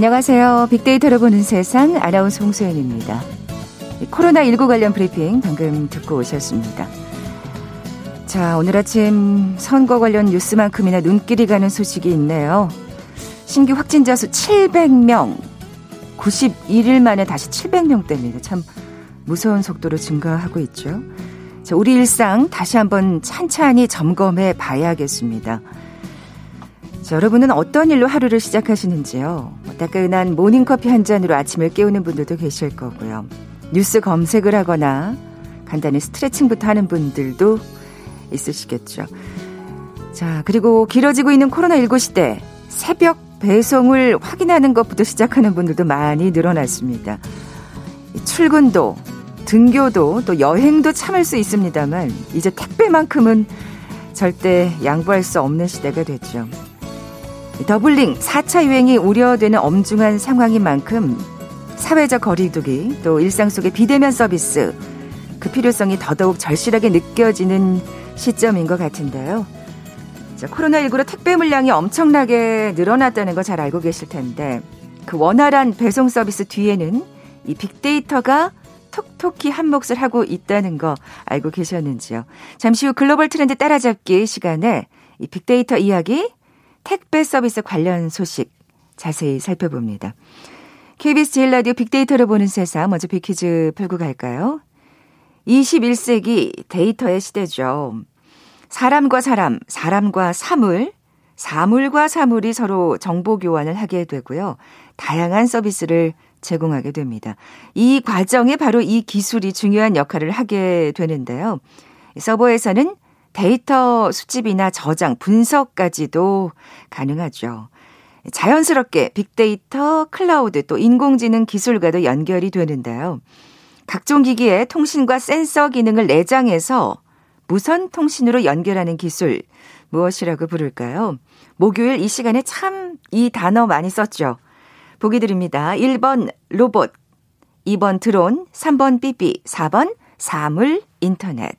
안녕하세요. 빅데이터를 보는 세상 아나운서 홍소연입니다. 코로나19 관련 브리핑 방금 듣고 오셨습니다. 자, 오늘 아침 선거 관련 뉴스만큼이나 눈길이 가는 소식이 있네요. 신규 확진자 수 700명. 91일 만에 다시 700명대입니다. 참 무서운 속도로 증가하고 있죠. 자, 우리 일상 다시 한번 찬찬히 점검해 봐야겠습니다. 자, 여러분은 어떤 일로 하루를 시작하시는지요? 뭐 따끈한 모닝커피 한 잔으로 아침을 깨우는 분들도 계실 거고요. 뉴스 검색을 하거나 간단히 스트레칭부터 하는 분들도 있으시겠죠. 자, 그리고 길어지고 있는 코로나19 시대 새벽 배송을 확인하는 것부터 시작하는 분들도 많이 늘어났습니다. 출근도, 등교도, 또 여행도 참을 수 있습니다만, 이제 택배만큼은 절대 양보할 수 없는 시대가 됐죠. 더블링 4차 유행이 우려되는 엄중한 상황인 만큼 사회적 거리두기 또 일상 속의 비대면 서비스 그 필요성이 더더욱 절실하게 느껴지는 시점인 것 같은데요. 자, 코로나19로 택배 물량이 엄청나게 늘어났다는 거 잘 알고 계실 텐데 그 원활한 배송 서비스 뒤에는 이 빅데이터가 톡톡히 한 몫을 하고 있다는 거 알고 계셨는지요? 잠시 후 글로벌 트렌드 따라잡기 시간에 이 빅데이터 이야기 택배 서비스 관련 소식 자세히 살펴봅니다. KBS 제일 라디오 빅데이터를 보는 세상 먼저 빅퀴즈 풀고 갈까요? 21세기 데이터의 시대죠. 사람과 사람, 사람과 사물, 사물과 사물이 서로 정보 교환을 하게 되고요. 다양한 서비스를 제공하게 됩니다. 이 과정에 바로 이 기술이 중요한 역할을 하게 되는데요. 서버에서는 데이터 수집이나 저장, 분석까지도 가능하죠. 자연스럽게 빅데이터, 클라우드 또 인공지능 기술과도 연결이 되는데요. 각종 기기에 통신과 센서 기능을 내장해서 무선 통신으로 연결하는 기술 무엇이라고 부를까요? 목요일 이 시간에 참 이 단어 많이 썼죠. 보기 드립니다. 1번 로봇, 2번 드론, 3번 삐삐, 4번 사물 인터넷.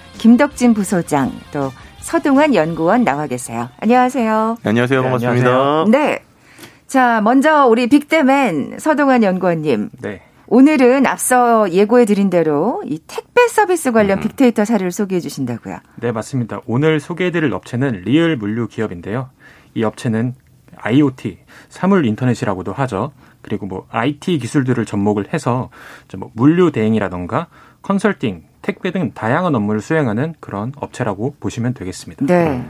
김덕진 부소장 또 서동환 연구원 나와 계세요. 안녕하세요. 네, 안녕하세요. 반갑습니다. 네, 안녕하세요. 네. 자, 먼저 우리 빅데맨 서동환 연구원님. 네. 오늘은 앞서 예고해 드린 대로 이 택배 서비스 관련 음. 빅데이터 사례를 소개해 주신다고요. 네, 맞습니다. 오늘 소개해 드릴 업체는 리얼 물류 기업인데요. 이 업체는 IoT, 사물 인터넷이라고도 하죠. 그리고 뭐 IT 기술들을 접목을 해서 뭐 물류 대행이라던가 컨설팅, 택배 등 다양한 업무를 수행하는 그런 업체라고 보시면 되겠습니다. 네.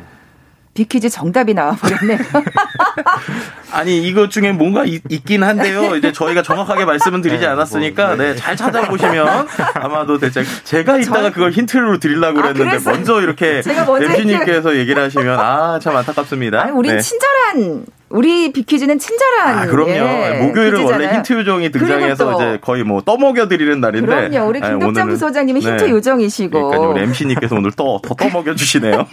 빅퀴즈 정답이 나와버렸네요. 아니 이것 중에 뭔가 있, 긴 한데요. 이제 저희가 정확하게 말씀은 드리지 네, 뭐, 않았으니까 뭐, 네, 잘 찾아보시면 아마도 대체 제가 이따가 그걸 힌트로 드리려고 아, 그랬는데 아, 먼저 이렇게 MC님께서 얘기를 하시면 아 참 안타깝습니다. 아니, 우린 네. 친절한 우리 비키즈는 친절한. 아, 그럼요. 예, 목요일은 원래 힌트 요정이 등장해서 이제 거의 뭐 떠먹여 드리는 날인데. 그럼요. 우리 김덕장 부소장님이 힌트 네. 요정이시고. 그러니까 우리 MC님께서 오늘 또 더 떠먹여 주시네요.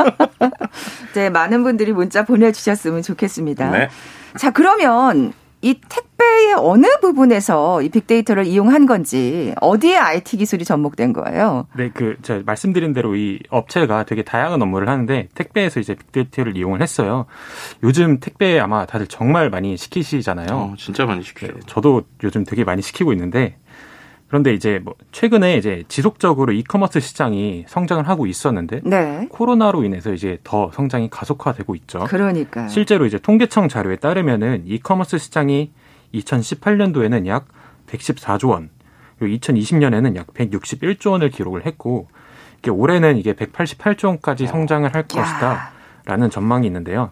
네, 많은 분들이 문자 보내주셨으면 좋겠습니다. 네. 자, 그러면 이 택배의 어느 부분에서 이 빅데이터를 이용한 건지 어디에 IT 기술이 접목된 거예요? 네, 그 제가 말씀드린 대로 이 업체가 되게 다양한 업무를 하는데 택배에서 이제 빅데이터를 이용을 했어요. 요즘 택배 아마 다들 정말 많이 시키시잖아요. 어, 진짜 많이 시켜요. 네, 저도 요즘 되게 많이 시키고 있는데 그런데 이제 뭐 최근에 이제 지속적으로 이커머스 시장이 성장을 하고 있었는데 네. 코로나로 인해서 이제 더 성장이 가속화되고 있죠. 그러니까 실제로 이제 통계청 자료에 따르면은 이커머스 시장이 2018년도에는 약 114조 원, 그리고 2020년에는 약 161조 원을 기록을 했고 이게 올해는 이게 188조 원까지 성장을 할 것이다라는 전망이 있는데요.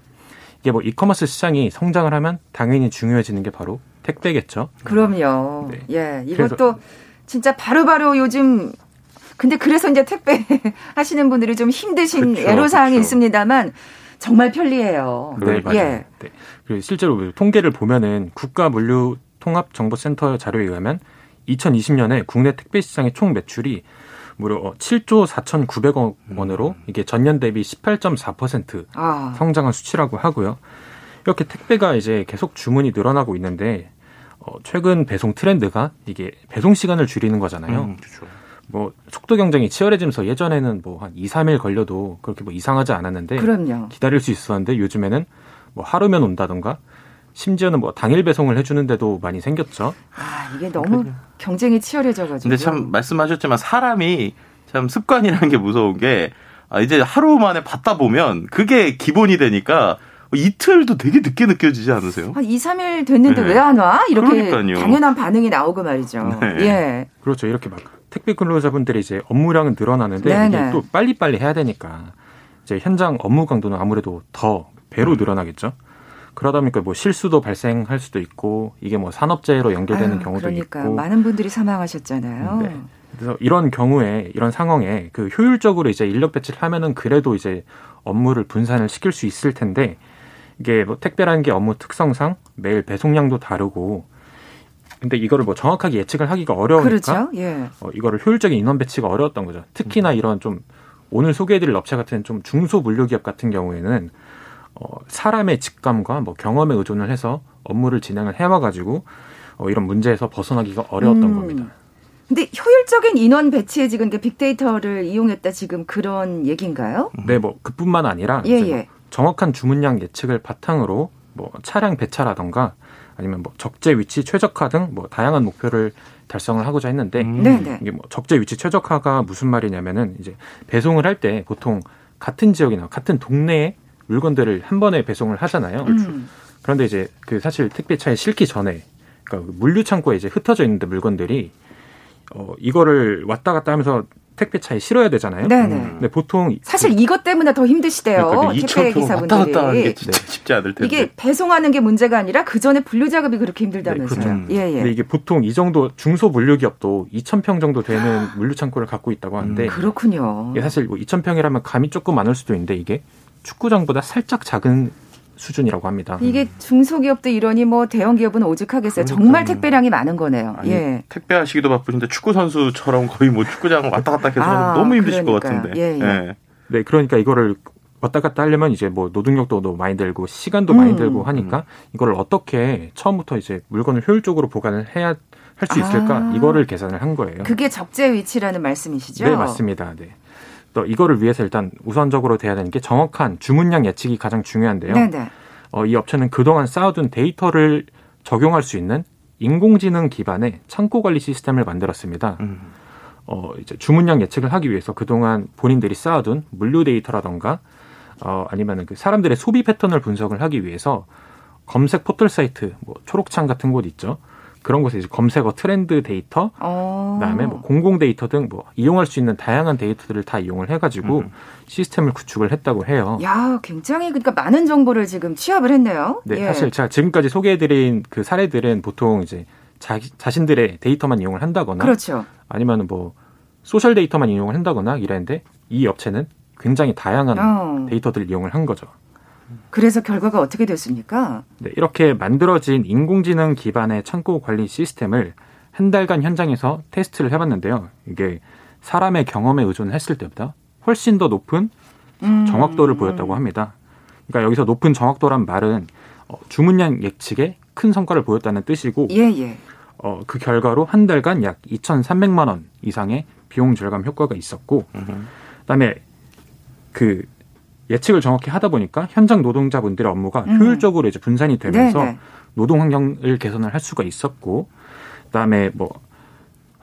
이게 뭐 이커머스 시장이 성장을 하면 당연히 중요해지는 게 바로 택배겠죠. 그럼요. 네. 예, 이것도 진짜 바로바로 바로 요즘 근데 그래서 이제 택배 하시는 분들이 좀 힘드신 그렇죠, 애로사항이 그렇죠. 있습니다만 정말 편리해요. 네, 맞아요. 예. 네. 그리고 실제로 통계를 보면은 국가 물류 통합 정보센터 자료에 의하면 2020년에 국내 택배 시장의 총 매출이 무려 7조 4,900억 원으로 음. 이게 전년 대비 18.4% 아. 성장한 수치라고 하고요. 이렇게 택배가 이제 계속 주문이 늘어나고 있는데 어, 최근 배송 트렌드가 이게 배송 시간을 줄이는 거잖아요. 음, 그렇죠. 뭐 속도 경쟁이 치열해지면서 예전에는 뭐 한 2, 3일 걸려도 그렇게 뭐 이상하지 않았는데 그럼요. 기다릴 수 있었는데 요즘에는 뭐 하루면 온다던가 심지어는 뭐 당일 배송을 해주는데도 많이 생겼죠. 아 이게 너무 경쟁이 치열해져가지고. 근데 참 말씀하셨지만 사람이 참 습관이라는 게 무서운 게 아, 이제 하루 만에 받다 보면 그게 기본이 되니까 이틀도 되게 늦게 느껴지지 않으세요? 한 2, 3일 됐는데 네. 왜안 와? 이렇게 그러니까요. 당연한 반응이 나오고 말이죠. 네. 예. 그렇죠. 이렇게 막 택배 근로자분들이 이제 업무량은 늘어나는데 네네. 이게 또 빨리빨리 해야 되니까 이제 현장 업무 강도는 아무래도 더 배로 음. 늘어나겠죠. 그러다 보니까 뭐 실수도 발생할 수도 있고 이게 뭐 산업재해로 연결되는 아유, 경우도 그러니까. 있고 많은 분들이 사망하셨잖아요. 네. 그래서 이런 경우에 이런 상황에 그 효율적으로 이제 인력 배치를 하면은 그래도 이제 업무를 분산을 시킬 수 있을 텐데 이게 뭐 택배라는 게 업무 특성상 매일 배송량도 다르고 근데 이거를 뭐 정확하게 예측을 하기가 어려우니까 그렇죠? 예. 어, 이거를 효율적인 인원 배치가 어려웠던 거죠. 특히나 이런 좀 오늘 소개해드릴 업체 같은 좀 중소 물류기업 같은 경우에는 어, 사람의 직감과 뭐 경험에 의존을 해서 업무를 진행을 해와가지고 어, 이런 문제에서 벗어나기가 어려웠던 음. 겁니다. 근데 효율적인 인원 배치에 지금 빅데이터를 이용했다 지금 그런 얘기인가요? 네, 뭐 그뿐만 아니라 예, 예. 정확한 주문량 예측을 바탕으로 뭐 차량 배차라던가 아니면 뭐 적재 위치 최적화 등 뭐 다양한 목표를 달성을 하고자 했는데 음. 네, 네. 이게 뭐 적재 위치 최적화가 무슨 말이냐면은 이제 배송을 할 때 보통 같은 지역이나 같은 동네에 물건들을 한 번에 배송을 하잖아요. 그렇죠. 음. 그런데 이제 그 사실 택배차에 실기 전에 그러니까 물류 창고에 이제 흩어져 있는데 물건들이 어 이거를 왔다 갔다 하면서 택배차에 실어야 되잖아요. 네네. 음. 근데 보통 사실 그, 이것 때문에 더 힘드시대요. 그러니까 택배 기사분들이 왔다 갔다 하는 게 진짜 네. 쉽지 않을 텐데. 이게 배송하는 게 문제가 아니라 그 전에 분류 작업이 그렇게 힘들다면서요. 네, 그렇죠. 음. 예, 예. 근데 이게 보통 이 정도 중소 물류 기업도 2,000평 정도 되는 물류 창고를 갖고 있다고 하는데 음, 그렇군요. 사실 뭐 2,000평이라면 감이 조금 많을 수도 있는데 이게 축구장보다 살짝 작은 수준이라고 합니다. 이게 중소기업도 이러니 뭐 대형 기업은 오죽하겠어요. 그러니까. 정말 택배량이 많은 거네요. 아니, 예. 택배하시기도 바쁘신데 축구 선수처럼 거의 뭐 축구장 왔다 갔다 계속 아, 너무 힘드실 그러니까요. 것 같은데. 예, 예. 예. 네, 그러니까 이거를 왔다 갔다 하려면 이제 뭐 노동력도 많이 들고 시간도 음. 많이 들고 하니까 음. 이거를 어떻게 처음부터 이제 물건을 효율적으로 보관을 해야 할 수 있을까 아. 이거를 계산을 한 거예요. 그게 적재 위치라는 말씀이시죠? 네, 맞습니다. 네. 또 이거를 위해서 일단 우선적으로 돼야 되는 게 정확한 주문량 예측이 가장 중요한데요. 네네. 어, 이 업체는 그동안 쌓아둔 데이터를 적용할 수 있는 인공지능 기반의 창고 관리 시스템을 만들었습니다. 음. 어, 이제 주문량 예측을 하기 위해서 그동안 본인들이 쌓아둔 물류 데이터라던가 어, 아니면은 그 사람들의 소비 패턴을 분석을 하기 위해서 검색 포털 사이트, 뭐 초록창 같은 곳 있죠. 그런 곳에 이제 검색어 트렌드 데이터, 어. 그다음에 뭐 공공 데이터 등 뭐 이용할 수 있는 다양한 데이터들을 다 이용을 해가지고 음. 시스템을 구축을 했다고 해요. 야, 굉장히 그러니까 많은 정보를 지금 취합을 했네요. 네, 예. 사실 제가 지금까지 소개해드린 그 사례들은 보통 이제 자, 자신들의 데이터만 이용을 한다거나, 그렇죠. 아니면 뭐 소셜 데이터만 이용을 한다거나 이랬는데 이 업체는 굉장히 다양한 어. 데이터들을 이용을 한 거죠. 그래서 결과가 어떻게 됐습니까? 네, 이렇게 만들어진 인공지능 기반의 창고 관리 시스템을 한 달간 현장에서 테스트를 해봤는데요. 이게 사람의 경험에 의존했을 때보다 훨씬 더 높은 음. 정확도를 보였다고 합니다. 그러니까 여기서 높은 정확도란 말은 어, 주문량 예측에 큰 성과를 보였다는 뜻이고, 예, 예. 어, 그 결과로 한 달간 약 2,300만 원 이상의 비용 절감 효과가 있었고, 음. 그다음에 그 예측을 정확히 하다 보니까 현장 노동자분들의 업무가 음. 효율적으로 이제 분산이 되면서 네네. 네. 노동 환경을 개선을 할 수가 있었고 그다음에 뭐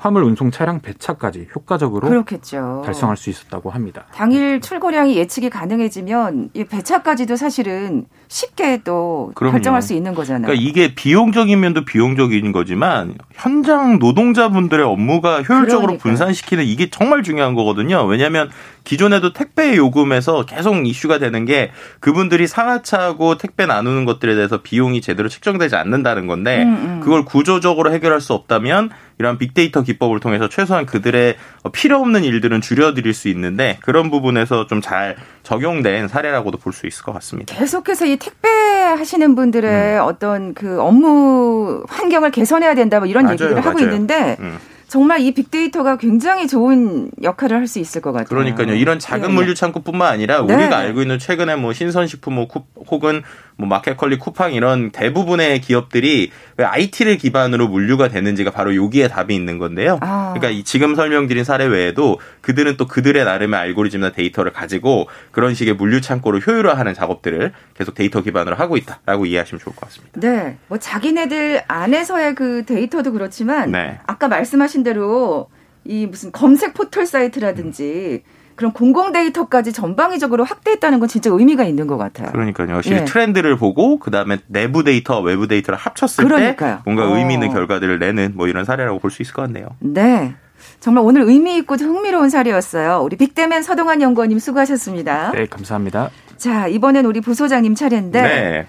화물 운송 차량 배차까지 효과적으로 그렇겠죠. 달성할 수 있었다고 합니다. 당일 출고량이 예측이 가능해지면 이 배차까지도 사실은 쉽게 또 그럼요. 결정할 수 있는 거잖아요. 그러니까 이게 비용적인 면도 비용적인 거지만 현장 노동자분들의 업무가 효율적으로 그러니까요. 분산시키는 이게 정말 중요한 거거든요. 왜냐하면 기존에도 택배 요금에서 계속 이슈가 되는 게 그분들이 상하차하고 택배 나누는 것들에 대해서 비용이 제대로 책정되지 않는다는 건데 음, 음. 그걸 구조적으로 해결할 수 없다면 이런 빅데이터 기법을 통해서 최소한 그들의 필요 없는 일들은 줄여드릴 수 있는데 그런 부분에서 좀 잘 적용된 사례라고도 볼 수 있을 것 같습니다. 계속해서 이 택배 하시는 분들의 음. 어떤 그 업무 환경을 개선해야 된다 뭐 이런 맞아요, 얘기를 맞아요. 하고 있는데 음. 정말 이 빅데이터가 굉장히 좋은 역할을 할 수 있을 것 같아요. 그러니까요. 이런 작은 네. 물류 창구뿐만 아니라 네. 우리가 알고 있는 최근에 뭐 신선식품 뭐 혹은 뭐 마켓컬리 쿠팡 이런 대부분의 기업들이 왜 IT를 기반으로 물류가 되는지가 바로 여기에 답이 있는 건데요. 아. 그러니까 이 지금 설명드린 사례 외에도 그들은 또 그들의 나름의 알고리즘이나 데이터를 가지고 그런 식의 물류 창고를 효율화하는 작업들을 계속 데이터 기반으로 하고 있다라고 이해하시면 좋을 것 같습니다. 네. 뭐 자기네들 안에서의 그 데이터도 그렇지만 네. 아까 말씀하신 대로 이 무슨 검색 포털 사이트라든지 음. 그런 공공 데이터까지 전방위적으로 확대했다는 건 진짜 의미가 있는 것 같아요. 그러니까요. 확실히 예. 트렌드를 보고 그다음에 내부 데이터, 외부 데이터를 합쳤을 그러니까요. 때 뭔가 어. 의미 있는 결과들을 내는 뭐 이런 사례라고 볼 수 있을 것 같네요. 네. 정말 오늘 의미 있고 흥미로운 사례였어요. 우리 빅데맨 서동환 연구원님 수고하셨습니다. 네, 감사합니다. 자, 이번엔 우리 부소장님 차례인데 네.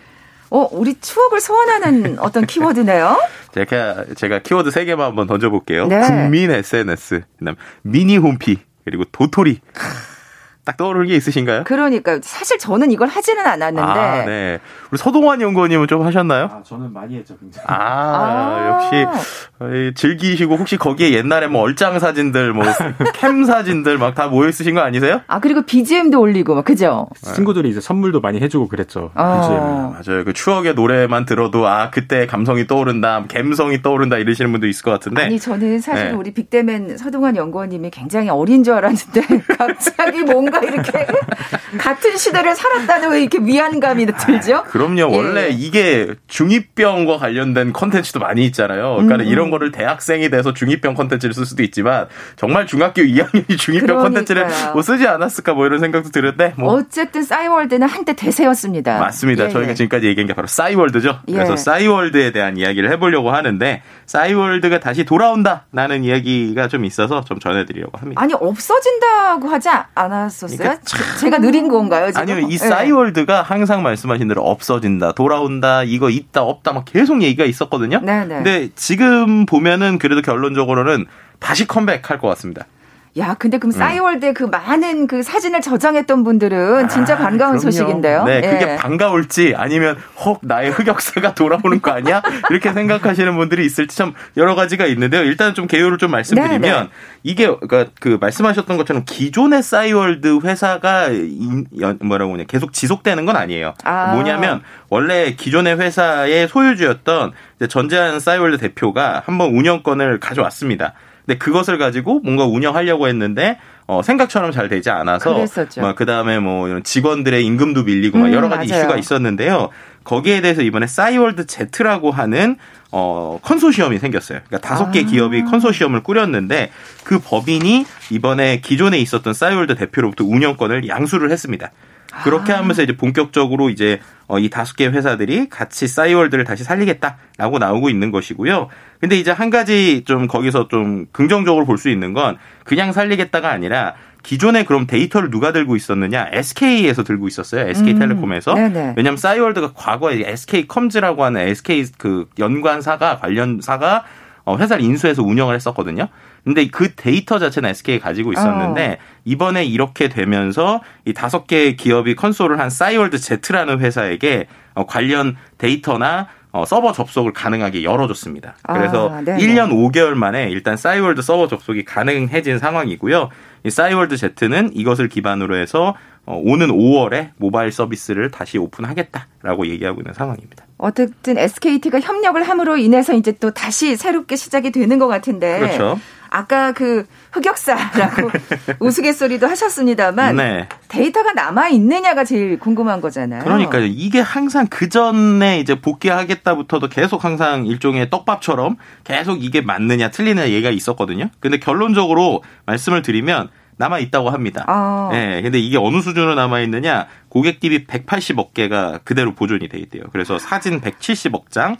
어, 우리 추억을 소환하는 어떤 키워드네요. 제가 제가 키워드 세 개만 한번 던져 볼게요. 네. 국민 SNS, 그다음 미니 홈피 그리고 도토리. 딱 떠오르는 게 있으신가요? 그러니까 사실 저는 이걸 하지는 않았는데. 아, 네. 우리 서동환 연구원님은 좀 하셨나요? 아, 저는 많이 했죠, 굉장히. 아, 아. 역시 즐기시고 혹시 거기에 옛날에 뭐 얼짱 사진들, 뭐 캠 사진들 막 다 모여 있으신 거 아니세요? 아 그리고 BGM도 올리고 막 그죠? 친구들이 이제 선물도 많이 해주고 그랬죠. 아. BGM. 맞아요. 그 추억의 노래만 들어도 아 그때 감성이 떠오른다, 감성이 떠오른다 이러시는 분도 있을 것 같은데. 아니 저는 사실 네. 우리 빅데맨 서동환 연구원님이 굉장히 어린 줄 알았는데 갑자기 뭔가 뭔가 이렇게 같은 시대를 살았다는 왜 이렇게 위안감이 들죠? 아, 그럼요. 예. 원래 이게 중2병과 관련된 컨텐츠도 많이 있잖아요. 그러니까 음. 이런 거를 대학생이 돼서 중2병 컨텐츠를 쓸 수도 있지만 정말 중학교 2학년이 중2병 컨텐츠를 뭐 쓰지 않았을까 뭐 이런 생각도 드는데 뭐. 어쨌든 싸이월드는 한때 대세였습니다. 맞습니다. 예, 저희가 예. 지금까지 얘기한 게 바로 싸이월드죠. 예. 그래서 싸이월드에 대한 이야기를 해보려고 하는데 싸이월드가 다시 돌아온다라는 이야기가 좀 있어서 좀 전해드리려고 합니다. 아니 없어진다고 하지 않았어 있었어요? 그러니까 제가 느린 건가요? 지금? 아니요, 이 네. 싸이월드가 항상 말씀하신 대로 없어진다, 돌아온다, 이거 있다, 없다, 막 계속 얘기가 있었거든요. 네네. 네. 근데 지금 보면은 그래도 결론적으로는 다시 컴백할 것 같습니다. 야, 근데 그럼 음. 싸이월드에 그 많은 그 사진을 저장했던 분들은 진짜 아, 반가운 그럼요. 소식인데요. 네, 그게 예. 반가울지 아니면 헉 나의 흑역사가 돌아오는 거 아니야? 이렇게 생각하시는 분들이 있을지 참 여러 가지가 있는데요. 일단 좀 개요를 좀 말씀드리면 네네. 네. 이게 그러니까 그 말씀하셨던 것처럼 기존의 싸이월드 회사가 뭐라고 하냐 계속 지속되는 건 아니에요. 아. 뭐냐면 원래 기존의 회사의 소유주였던 전재한 싸이월드 대표가 한번 운영권을 가져왔습니다. 근데 그것을 가지고 뭔가 운영하려고 했는데 어, 생각처럼 잘 되지 않아서 그랬었죠. 뭐 그다음에 뭐 이런 직원들의 임금도 밀리고 막 음, 여러 가지 맞아요. 이슈가 있었는데요. 거기에 대해서 이번에 싸이월드 Z라고 하는 어, 컨소시엄이 생겼어요. 그러니까 다섯 개 아. 기업이 컨소시엄을 꾸렸는데 그 법인이 이번에 기존에 있었던 싸이월드 대표로부터 운영권을 양수를 했습니다. 그렇게 아. 하면서 이제 본격적으로 이제 어, 이 다섯 개 회사들이 같이 싸이월드를 다시 살리겠다라고 나오고 있는 것이고요. 근데 이제 한 가지 좀 거기서 좀 긍정적으로 볼 수 있는 건 그냥 살리겠다가 아니라 기존에 그럼 데이터를 누가 들고 있었느냐? SK에서 들고 있었어요. SK텔레콤에서. 음, 왜냐하면 싸이월드가 과거에 SK컴즈라고 하는 SK 그 연관사가 관련사가 어, 회사를 인수해서 운영을 했었거든요. 근데 그 데이터 자체는 SK에 가지고 있었는데 어. 이번에 이렇게 되면서 이 다섯 개 기업이 컨소를 한 싸이월드 Z라는 회사에게 어, 관련 데이터나 어, 서버 접속을 가능하게 열어줬습니다. 그래서 아, 1년 5개월 만에 일단 싸이월드 서버 접속이 가능해진 상황이고요. 이 싸이월드 Z는 이것을 기반으로 해서 어, 오는 5월에 모바일 서비스를 다시 오픈하겠다라고 얘기하고 있는 상황입니다. 어쨌든 SKT가 협력을 함으로 인해서 이제 또 다시 새롭게 시작이 되는 것 같은데. 그렇죠. 아까 그 흑역사라고 우스갯소리도 하셨습니다만 네. 데이터가 남아 있느냐가 제일 궁금한 거잖아요. 그러니까요. 이게 항상 그 전에 이제 복귀하겠다부터도 계속 항상 일종의 떡밥처럼 계속 이게 맞느냐 틀리느냐 얘기가 있었거든요. 근데 결론적으로 말씀을 드리면 남아 있다고 합니다. 아. 예. 근데 이게 어느 수준으로 남아 있느냐? 고객 DB 180억 개가 그대로 보존이 돼 있대요. 그래서 사진 170억 장,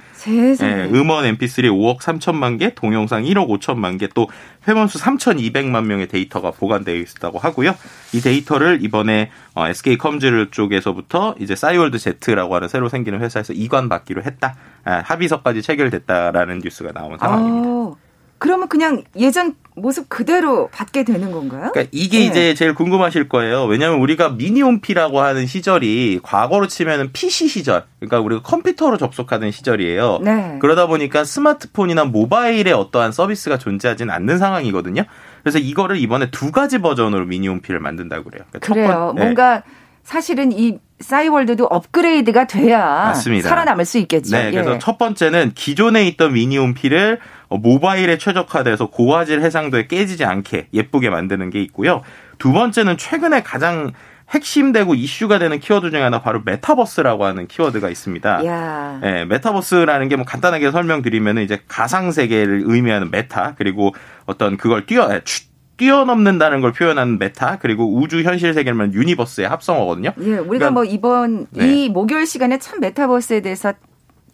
예, 음원 MP3 5억 3천만 개, 동영상 1억 5천만 개, 또 회원수 3,200만 명의 데이터가 보관되어 있다고 하고요. 이 데이터를 이번에 어, SK 컴즈 쪽에서부터 이제 싸이월드 Z라고 하는 새로 생기는 회사에서 이관받기로 했다. 아, 합의서까지 체결됐다라는 뉴스가 나온 상황입니다. 아. 그러면 그냥 예전 모습 그대로 받게 되는 건가요? 그러니까 이게 네. 이제 제일 궁금하실 거예요. 왜냐하면 우리가 미니홈피라고 하는 시절이 과거로 치면은 PC 시절, 그러니까 우리가 컴퓨터로 접속하는 시절이에요. 네. 그러다 보니까 스마트폰이나 모바일에 어떠한 서비스가 존재하지는 않는 상황이거든요. 그래서 이거를 이번에 두 가지 버전으로 미니홈피를 만든다고 그래요. 그러니까 그래요. 번, 네. 뭔가 사실은 이 싸이월드도 업그레이드가 돼야 맞습니다. 살아남을 수 있겠죠. 네, 그래서 예. 첫 번째는 기존에 있던 미니홈피를 어, 모바일에 최적화돼서 고화질 해상도에 깨지지 않게 예쁘게 만드는 게 있고요. 두 번째는 최근에 가장 핵심되고 이슈가 되는 키워드 중에 하나 바로 메타버스라고 하는 키워드가 있습니다. 야. 네, 메타버스라는 게 뭐 간단하게 설명드리면 이제 가상 세계를 의미하는 meta 그리고 어떤 그걸 뛰어 뛰어넘는다는 걸 표현하는 meta 그리고 우주 현실 세계를 universe의 합성어거든요. 예, 우리가 그러니까, 뭐 이번 네. 이 목요일 시간에 참 메타버스에 대해서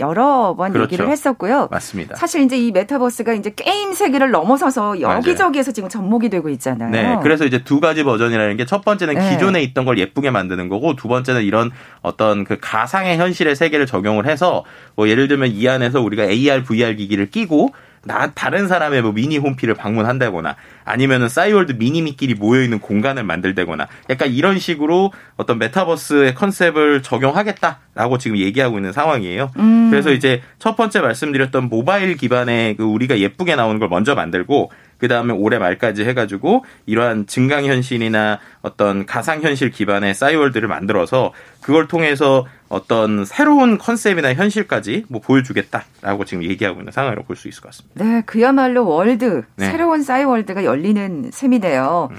여러 번 그렇죠. 얘기를 했었고요. 맞습니다. 사실 이제 이 메타버스가 이제 게임 세계를 넘어서서 여기저기에서 지금 접목이 되고 있잖아요. 네. 그래서 이제 두 가지 버전이라는 게 첫 번째는 네. 기존에 있던 걸 예쁘게 만드는 거고 두 번째는 이런 어떤 그 가상의 현실의 세계를 적용을 해서 뭐 예를 들면 이 안에서 우리가 AR, VR 기기를 끼고 나 다른 사람의 뭐 미니 홈피를 방문한다거나 아니면은 싸이월드 미니미끼리 모여 있는 공간을 만들다거나 약간 이런 식으로 어떤 메타버스의 컨셉을 적용하겠다라고 지금 얘기하고 있는 상황이에요. 음. 그래서 이제 첫 번째 말씀드렸던 모바일 기반의 그 우리가 예쁘게 나오는 걸 먼저 만들고 그 다음에 올해 말까지 해가지고 이러한 증강현실이나 어떤 가상현실 기반의 싸이월드를 만들어서 그걸 통해서 어떤 새로운 컨셉이나 현실까지 뭐 보여주겠다라고 지금 얘기하고 있는 상황이라고 볼 수 있을 것 같습니다. 네, 그야말로 월드, 네. 새로운 싸이월드가 열리는 셈이네요. 음.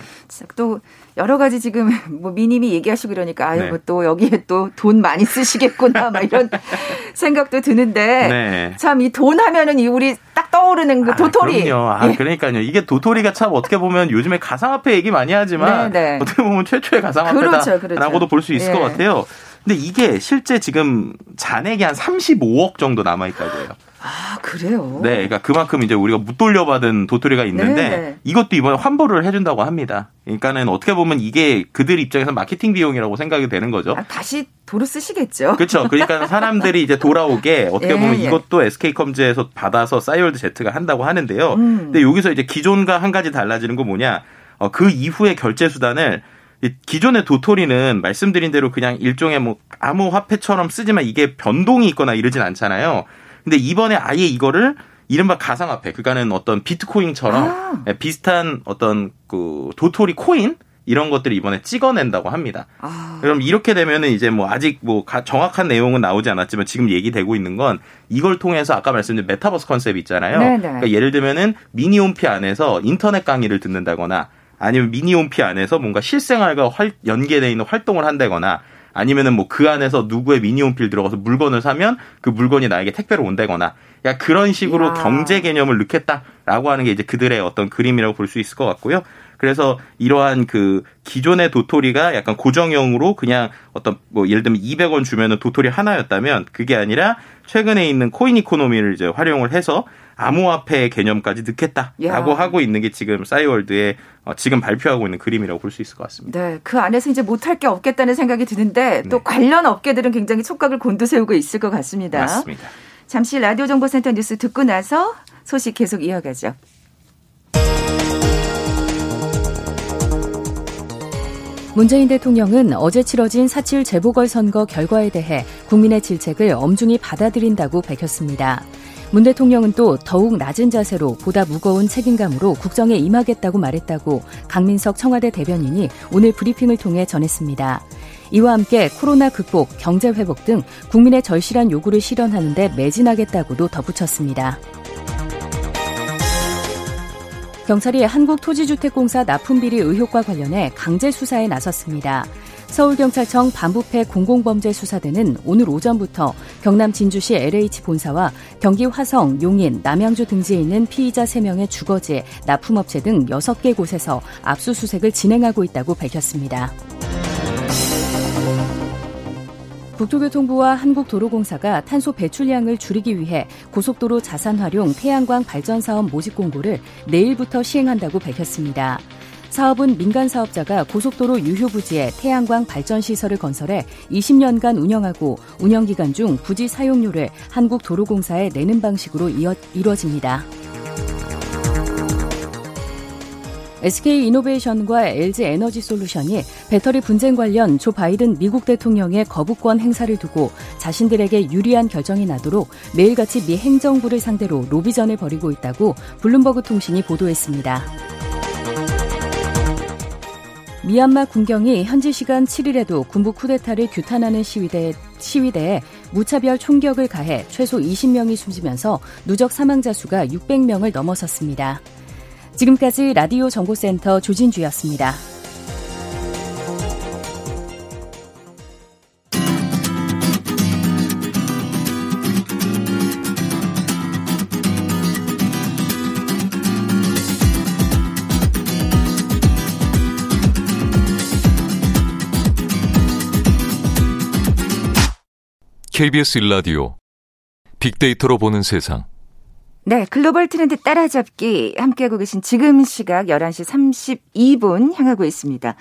또 여러 가지 지금 뭐 미님이 얘기하시고 그러니까 아유 네. 뭐또 여기에 또 돈 많이 쓰시겠구나 막 이런 생각도 드는데 네. 참이 돈 하면은 이 우리 딱 떠오르는 그 아, 도토리. 그럼요. 아, 예. 그러니까요. 이게 도토리가 참 어떻게 보면 요즘에 가상화폐 얘기 많이 하지만 네, 네. 어떻게 보면 최초의 가상화폐다라고도 그렇죠, 그렇죠. 볼수 있을 예. 것 같아요. 근데 이게 실제 지금 잔액이 한 35억 정도 남아 있다고 해요. 아, 그래요? 네, 그러니까 그만큼 이제 우리가 못 돌려받은 도토리가 있는데 네네. 네. 이것도 이번에 환불을 해준다고 합니다. 그러니까는 어떻게 보면 이게 그들 입장에서 마케팅 비용이라고 생각이 되는 거죠. 아, 다시 도로 쓰시겠죠. 그렇죠. 그러니까 사람들이 이제 돌아오게 어떻게 보면 예, 예. 이것도 SK컴즈에서 받아서 싸이월드 제트가 한다고 하는데요. 음. 근데 여기서 이제 기존과 한 가지 달라지는 거 뭐냐? 어, 그 이후에 결제 수단을 기존의 도토리는 말씀드린 대로 그냥 일종의 뭐 암호화폐처럼 쓰지만 이게 변동이 있거나 이러진 않잖아요. 근데 이번에 아예 이거를 이른바 가상화폐, 그러니까는 어떤 비트코인처럼 아. 예, 비슷한 어떤 그 도토리 코인 이런 것들을 이번에 찍어낸다고 합니다. 아. 그럼 이렇게 되면은 이제 뭐 아직 뭐 정확한 내용은 나오지 않았지만 지금 얘기되고 있는 건 이걸 통해서 아까 말씀드린 메타버스 컨셉 있잖아요. 그러니까 예를 들면은 미니홈피 안에서 인터넷 강의를 듣는다거나 아니면 미니홈피 안에서 뭔가 실생활과 활, 연계되어 있는 활동을 한다거나 아니면은 뭐 그 안에서 누구의 미니홈필 들어가서 물건을 사면 그 물건이 나에게 택배로 온다거나 야 그런 식으로 야. 경제 개념을 넣겠다라고 하는 게 이제 그들의 어떤 그림이라고 볼 수 있을 것 같고요. 그래서 이러한 그 기존의 도토리가 약간 고정형으로 그냥 어떤 뭐 예를 들면 200원 주면은 도토리 하나였다면 그게 아니라 최근에 있는 코인 이코노미를 이제 활용을 해서 암호화폐 개념까지 넣겠다라고 야. 하고 있는 게 지금 싸이월드의 어, 지금 발표하고 있는 그림이라고 볼 수 있을 것 같습니다. 네, 그 안에서 이제 못할 게 없겠다는 생각이 드는데 또 네. 관련 업계들은 굉장히 촉각을 곤두세우고 있을 것 같습니다. 맞습니다. 잠시 라디오 정보센터 뉴스 듣고 나서 소식 계속 이어가죠. 문재인 대통령은 어제 치러진 4.7 재보궐선거 결과에 대해 국민의 질책을 엄중히 받아들인다고 밝혔습니다. 문 대통령은 또 더욱 낮은 자세로 보다 무거운 책임감으로 국정에 임하겠다고 말했다고 강민석 청와대 대변인이 오늘 브리핑을 통해 전했습니다. 이와 함께 코로나 극복, 경제 회복 등 국민의 절실한 요구를 실현하는 데 매진하겠다고도 덧붙였습니다. 경찰이 한국토지주택공사 납품비리 의혹과 관련해 강제 수사에 나섰습니다. 서울경찰청 반부패 공공범죄 수사대는 오늘 오전부터 경남 진주시 LH 본사와 경기 화성, 용인, 남양주 등지에 있는 피의자 3명의 주거지, 납품업체 등 6개 곳에서 압수수색을 진행하고 있다고 밝혔습니다. 국토교통부와 한국도로공사가 탄소 배출량을 줄이기 위해 고속도로 자산 활용 태양광 발전 사업 모집 공고를 내일부터 시행한다고 밝혔습니다. 사업은 민간 사업자가 고속도로 유휴 부지에 태양광 발전 시설을 건설해 20년간 운영하고 운영 기간 중 부지 사용료를 한국도로공사에 내는 방식으로 이어, 이뤄집니다. SK 이노베이션과 LG 에너지 솔루션이 배터리 분쟁 관련 조 바이든 미국 대통령의 거부권 행사를 두고 자신들에게 유리한 결정이 나도록 매일같이 미 행정부를 상대로 로비전을 벌이고 있다고 블룸버그 통신이 보도했습니다. 미얀마 군경이 현지 시간 7일에도 군부 쿠데타를 규탄하는 시위대, 시위대에 무차별 총격을 가해 최소 20명이 숨지면서 누적 사망자 수가 600명을 넘어섰습니다. 지금까지 라디오 정보센터 조진주였습니다. KBS 1라디오 빅데이터로 보는 세상. 네, 글로벌 트렌드 따라잡기 함께하고 계신 지금 시각 11시 32분 향하고 있습니다.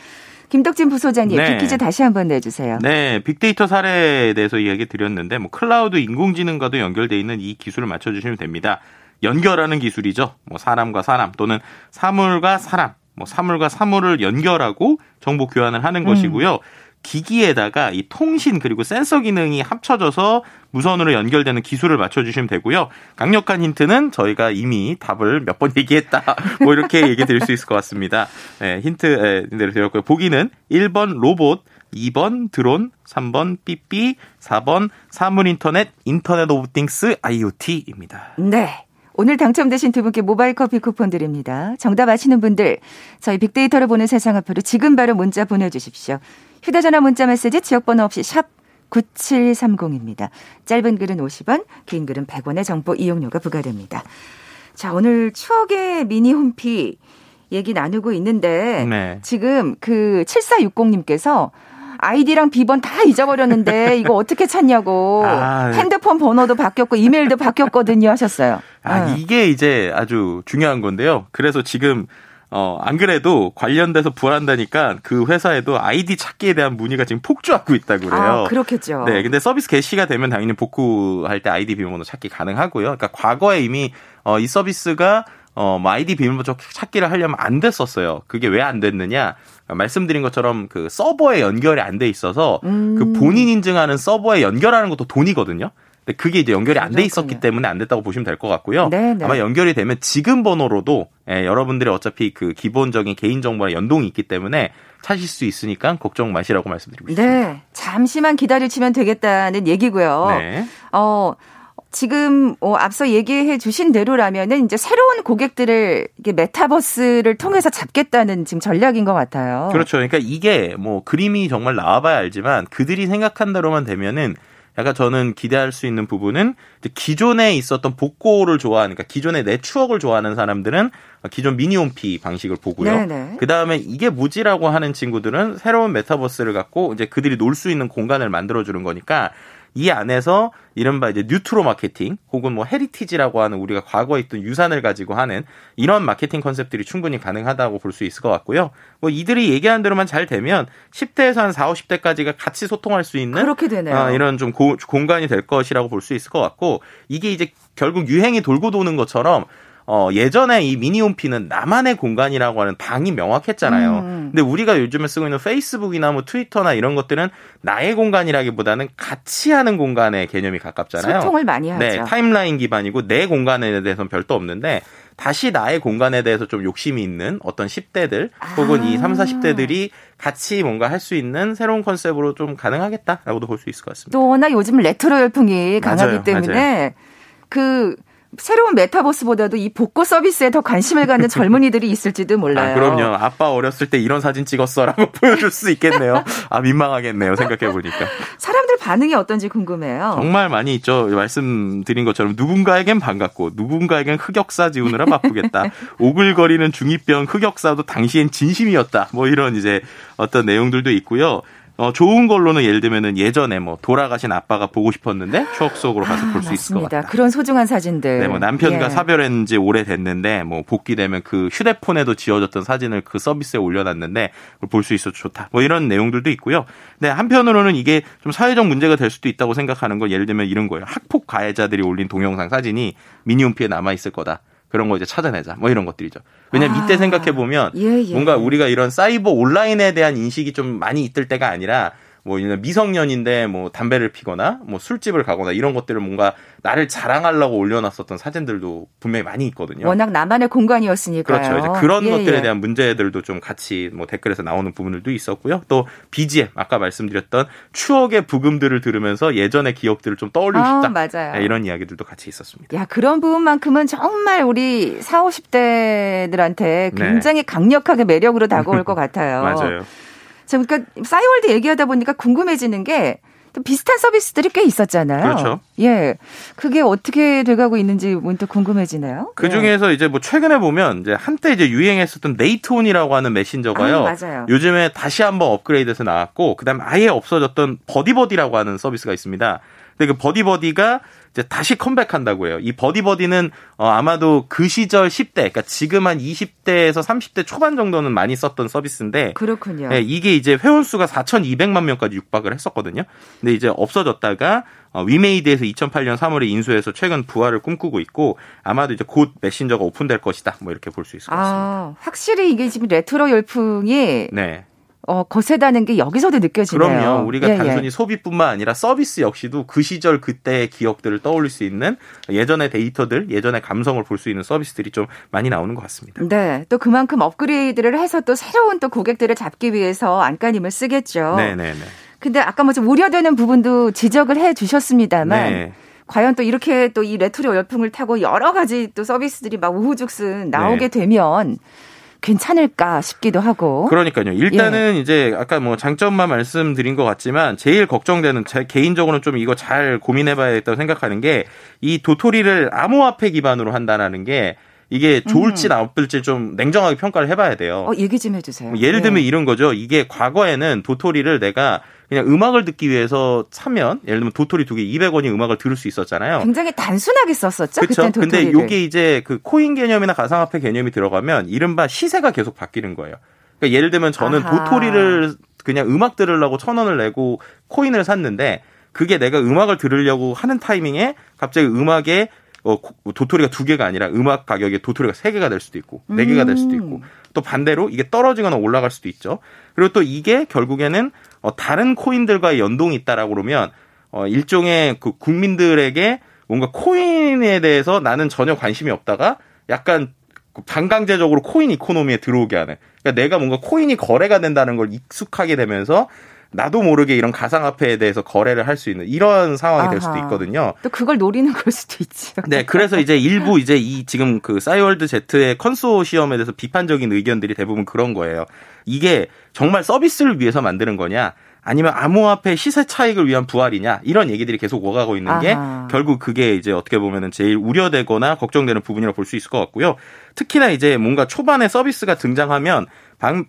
김덕진 부소장님, 네. 빅퀴즈 다시 한번 내주세요. 네, 빅데이터 사례에 대해서 이야기 드렸는데, 뭐 클라우드 인공지능과도 연결돼 있는 이 기술을 맞춰주시면 됩니다. 연결하는 기술이죠. 뭐 사람과 사람 또는 사물과 사람, 뭐 사물과 사물을 연결하고 정보 교환을 하는 음. 것이고요. 기기에다가 이 통신 그리고 센서 기능이 합쳐져서 무선으로 연결되는 기술을 맞춰주시면 되고요. 강력한 힌트는 저희가 이미 답을 몇 번 얘기했다. 뭐 이렇게 얘기 드릴 수 있을 것 같습니다. 네, 힌트 내로 드렸고요. 보기는 1번 로봇, 2번 드론, 3번 삐삐, 4번 사물인터넷, Internet of Things IoT입니다. 네. 오늘 당첨되신 두 분께 모바일 커피 쿠폰 드립니다. 정답 아시는 분들 저희 빅데이터를 보는 세상 앞으로 지금 바로 문자 보내주십시오. 휴대전화 문자 메시지 지역번호 없이 샵 9730입니다. 짧은 글은 50원, 긴 글은 100원의 정보 이용료가 부과됩니다. 자, 오늘 추억의 미니 홈피 얘기 나누고 있는데 네. 지금 그 7460님께서 아이디랑 비번 다 잊어버렸는데 이거 어떻게 찾냐고 아, 핸드폰 번호도 바뀌었고 이메일도 바뀌었거든요 하셨어요. 아, 네. 이게 이제 아주 중요한 건데요. 그래서 지금 어, 안 그래도 관련돼서 부활한다니까 그 회사에도 아이디 찾기에 대한 문의가 지금 폭주하고 있다고 그래요. 아, 그렇겠죠. 네, 근데 서비스 개시가 되면 당연히 복구할 때 아이디 비밀번호 찾기 가능하고요. 그러니까 과거에 이미 어, 이 서비스가 어, 뭐 아이디 비밀번호 찾기를 하려면 안 됐었어요. 그게 왜 안 됐느냐? 말씀드린 것처럼 그 서버에 연결이 안 돼 있어서 음. 그 본인 인증하는 서버에 연결하는 것도 돈이거든요. 근데 그게 이제 연결이 안 돼 있었기 때문에 안 됐다고 보시면 될 것 같고요. 네네. 네. 아마 연결이 되면 지금 번호로도 예, 여러분들이 어차피 그 기본적인 개인 정보랑 연동이 있기 때문에 찾을 수 있으니까 걱정 마시라고 말씀드리고 싶습니다. 네, 잠시만 기다리시면 되겠다는 얘기고요. 네. 어. 지금 어, 앞서 얘기해 주신 대로라면은 이제 새로운 고객들을 이게 메타버스를 통해서 잡겠다는 지금 전략인 것 같아요. 그렇죠. 그러니까 이게 뭐 그림이 정말 나와봐야 알지만 그들이 생각한 대로만 되면은 약간 저는 기대할 수 있는 부분은 기존에 있었던 복고를 좋아하는, 그러니까 기존에 내 추억을 좋아하는 사람들은 기존 미니홈피 방식을 보고요. 그 다음에 이제 MZ라고 하는 친구들은 새로운 메타버스를 갖고 이제 그들이 놀 수 있는 공간을 만들어주는 거니까 이 안에서 이른바 이제 뉴트로 마케팅 혹은 뭐 heritage라고 하는 우리가 과거에 있던 유산을 가지고 하는 이런 마케팅 컨셉들이 충분히 가능하다고 볼 수 있을 것 같고요. 뭐 이들이 얘기하는 대로만 잘 되면 10대에서 한 4, 50대까지가 같이 소통할 수 있는 그렇게 되네요. 어, 이런 좀 고, 공간이 될 것이라고 볼 수 있을 것 같고 이게 이제 결국 유행이 돌고 도는 것처럼 어, 예전에 이 미니홈피는 나만의 공간이라고 하는 방이 명확했잖아요. 음. 근데 우리가 요즘에 쓰고 있는 페이스북이나 뭐 트위터나 이런 것들은 나의 공간이라기보다는 같이 하는 공간의 개념이 가깝잖아요. 소통을 많이 하죠. 네, 타임라인 기반이고 내 공간에 대해서는 별도 없는데 다시 나의 공간에 대해서 좀 욕심이 있는 어떤 10대들 혹은 아. 이 3, 40대들이 같이 뭔가 할 수 있는 새로운 컨셉으로 좀 가능하겠다라고도 볼 수 있을 것 같습니다. 또 워낙 요즘 레트로 열풍이 강하기 맞아요, 때문에 맞아요. 그 새로운 메타버스보다도 이 복고 서비스에 더 관심을 갖는 젊은이들이 있을지도 몰라요. 아, 그럼요. 아빠 어렸을 때 이런 사진 찍었어라고 보여줄 수 있겠네요. 아 민망하겠네요. 생각해 보니까. 사람들 반응이 어떤지 궁금해요. 정말 많이 있죠. 말씀드린 것처럼 누군가에겐 반갑고 누군가에겐 흑역사 지우느라 바쁘겠다. 오글거리는 중2병 흑역사도 당시엔 진심이었다. 뭐 이런 이제 어떤 내용들도 있고요. 어, 좋은 걸로는 예를 들면은 예전에 뭐 돌아가신 아빠가 보고 싶었는데 추억 속으로 가서 아, 볼수 있을 것 같다. 그런 소중한 사진들. 네, 뭐 남편과 예. 사별한 지 오래됐는데 뭐 복귀되면 그 휴대폰에도 지워졌던 사진을 그 서비스에 올려놨는데 볼 수 있어서 좋다. 뭐 이런 내용들도 있고요. 네, 한편으로는 이게 좀 사회적 문제가 될 수도 있다고 생각하는 건 예를 들면 이런 거예요. 학폭 가해자들이 올린 동영상 사진이 미니홈피에 남아 있을 거다. 그런 거 이제 찾아내자. 뭐 이런 것들이죠. 왜냐면 아, 이때 생각해 보면 예, 예. 뭔가 우리가 이런 사이버 온라인에 대한 인식이 좀 많이 있을 때가 아니라 뭐 미성년인데 뭐 담배를 피거나 뭐 술집을 가거나 이런 것들을 뭔가 나를 자랑하려고 올려놨었던 사진들도 분명히 많이 있거든요. 워낙 나만의 공간이었으니까요. 그렇죠. 이제 그런 예, 것들에 예. 대한 문제들도 좀 같이 뭐 댓글에서 나오는 부분들도 있었고요. 또 BGM 아까 말씀드렸던 추억의 부금들을 들으면서 예전의 기억들을 좀 떠올리고 아, 싶다. 맞아요. 네, 이런 이야기들도 같이 있었습니다. 야 그런 부분만큼은 정말 우리 4, 50대들한테 굉장히 네. 강력하게 매력으로 다가올 것 같아요. 맞아요. 자, 그러니까 싸이월드 얘기하다 보니까 궁금해지는 게또 비슷한 서비스들이 꽤 있었잖아요. 그렇죠. 예. 그게 어떻게 돼가고 있는지 문득 궁금해지네요. 그 중에서 예. 이제 뭐 최근에 보면 이제 한때 이제 유행했었던 네이트온이라고 하는 메신저가요. 아, 맞아요. 요즘에 다시 한번 업그레이드해서 나왔고 그다음에 아예 없어졌던 버디버디라고 하는 서비스가 있습니다. 근데 그 버디버디가 이제 다시 컴백한다고 해요. 이 버디버디는 어, 아마도 그 시절 10대, 그러니까 지금 한 20대에서 30대 초반 정도는 많이 썼던 서비스인데 그렇군요. 네, 이게 이제 회원 수가 4,200만 명까지 육박을 했었거든요. 근데 이제 없어졌다가 어, 위메이드에서 2008년 3월에 인수해서 최근 부활을 꿈꾸고 있고 아마도 이제 곧 메신저가 오픈될 것이다. 뭐 이렇게 볼 수 있을 것 같습니다. 아, 확실히 이게 지금 레트로 열풍이 네. 어, 거세다는 게 여기서도 느껴지네요. 그럼요. 우리가 예, 단순히 예. 소비뿐만 아니라 서비스 역시도 그 시절 그때의 기억들을 떠올릴 수 있는 예전의 데이터들, 예전의 감성을 볼 수 있는 서비스들이 좀 많이 나오는 것 같습니다. 네. 또 그만큼 업그레이드를 해서 또 새로운 또 고객들을 잡기 위해서 안간힘을 쓰겠죠. 네, 네, 네. 근데 아까 뭐좀 우려되는 부분도 지적을 해 주셨습니다만 네. 과연 또 이렇게 또 이 레트로 열풍을 타고 여러 가지 또 서비스들이 막 우후죽순 나오게 네. 되면 괜찮을까 싶기도 하고. 그러니까요. 일단은 예. 이제 아까 뭐 장점만 말씀드린 것 같지만 제일 걱정되는 제 개인적으로는 좀 이거 잘 고민해봐야겠다고 생각하는 게 이 도토리를 암호화폐 기반으로 한다라는 게 이게 좋을지 음. 나쁠지 좀 냉정하게 평가를 해봐야 돼요. 어, 얘기 좀 해주세요. 뭐 예를 들면 네. 이런 거죠. 이게 과거에는 도토리를 내가 그냥 음악을 듣기 위해서 사면 예를 들면 도토리 두 개 200원이 음악을 들을 수 있었잖아요. 굉장히 단순하게 썼었죠. 그렇죠. 근데 이게 이제 그 코인 개념이나 가상화폐 개념이 들어가면 이른바 시세가 계속 바뀌는 거예요. 그러니까 예를 들면 저는 아하. 도토리를 그냥 음악 들으려고 천 원을 내고 코인을 샀는데 그게 내가 음악을 들으려고 하는 타이밍에 갑자기 음악에 어, 도토리가 두 개가 아니라 음악 가격에 도토리가 세 개가 될 수도 있고 네 개가 될 수도 있고 음. 또 반대로 이게 떨어지거나 올라갈 수도 있죠. 그리고 또 이게 결국에는 어, 다른 코인들과의 연동이 있다라고 그러면 어, 일종의 그 국민들에게 뭔가 코인에 대해서 나는 전혀 관심이 없다가 약간 반강제적으로 코인 이코노미에 들어오게 하는. 그러니까 내가 뭔가 코인이 거래가 된다는 걸 익숙하게 되면서 나도 모르게 이런 가상화폐에 대해서 거래를 할 수 있는 이런 상황이 아하. 될 수도 있거든요. 또 그걸 노리는 걸 수도 있죠. 네, 그래서 이제 일부 이제 이 지금 그 싸이월드 Z의 컨소시엄에 대해서 비판적인 의견들이 대부분 그런 거예요. 이게 정말 서비스를 위해서 만드는 거냐? 아니면 암호화폐 시세 차익을 위한 부활이냐 이런 얘기들이 계속 오가고 있는 게 아하. 결국 그게 이제 어떻게 보면은 제일 우려되거나 걱정되는 부분이라고 볼 수 있을 것 같고요. 특히나 이제 뭔가 초반에 서비스가 등장하면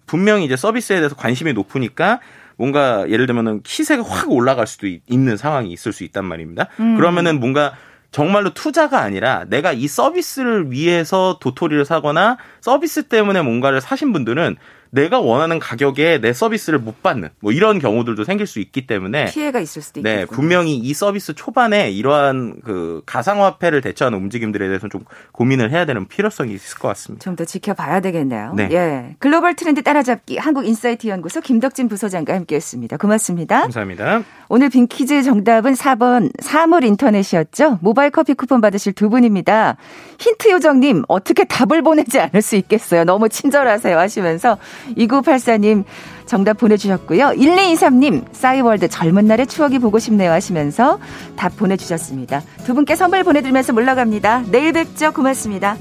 분명히 이제 서비스에 대해서 관심이 높으니까 뭔가 예를 들면은 시세가 확 올라갈 수도 있 는 상황이 있을 수 있단 말입니다. 음. 그러면은 뭔가 정말로 투자가 아니라 내가 이 서비스를 위해서 도토리를 사거나 서비스 때문에 뭔가를 사신 분들은 내가 원하는 가격에 내 서비스를 못 받는 뭐 이런 경우들도 생길 수 있기 때문에 피해가 있을 수도 있겠 네, 분명히 이 서비스 초반에 이러한 그 가상화폐를 대처하는 움직임들에 대해서 좀 고민을 해야 되는 필요성이 있을 것 같습니다. 좀 더 지켜봐야 되겠네요. 네. 예. 글로벌 트렌드 따라잡기 한국 인사이트 연구소 김덕진 부소장과 함께했습니다. 고맙습니다. 감사합니다. 오늘 빈퀴즈 정답은 4번 사물 인터넷이었죠. 모바일 커피 쿠폰 받으실 두 분입니다. 힌트 요정님 어떻게 답을 보내지 않을 수 있겠어요. 너무 친절하세요 하시면서 2984님 정답 보내주셨고요. 1223님 싸이월드 젊은 날의 추억이 보고 싶네요 하시면서 답 보내주셨습니다. 두 분께 선물 보내드리면서 물러갑니다. 내일 뵙죠. 고맙습니다.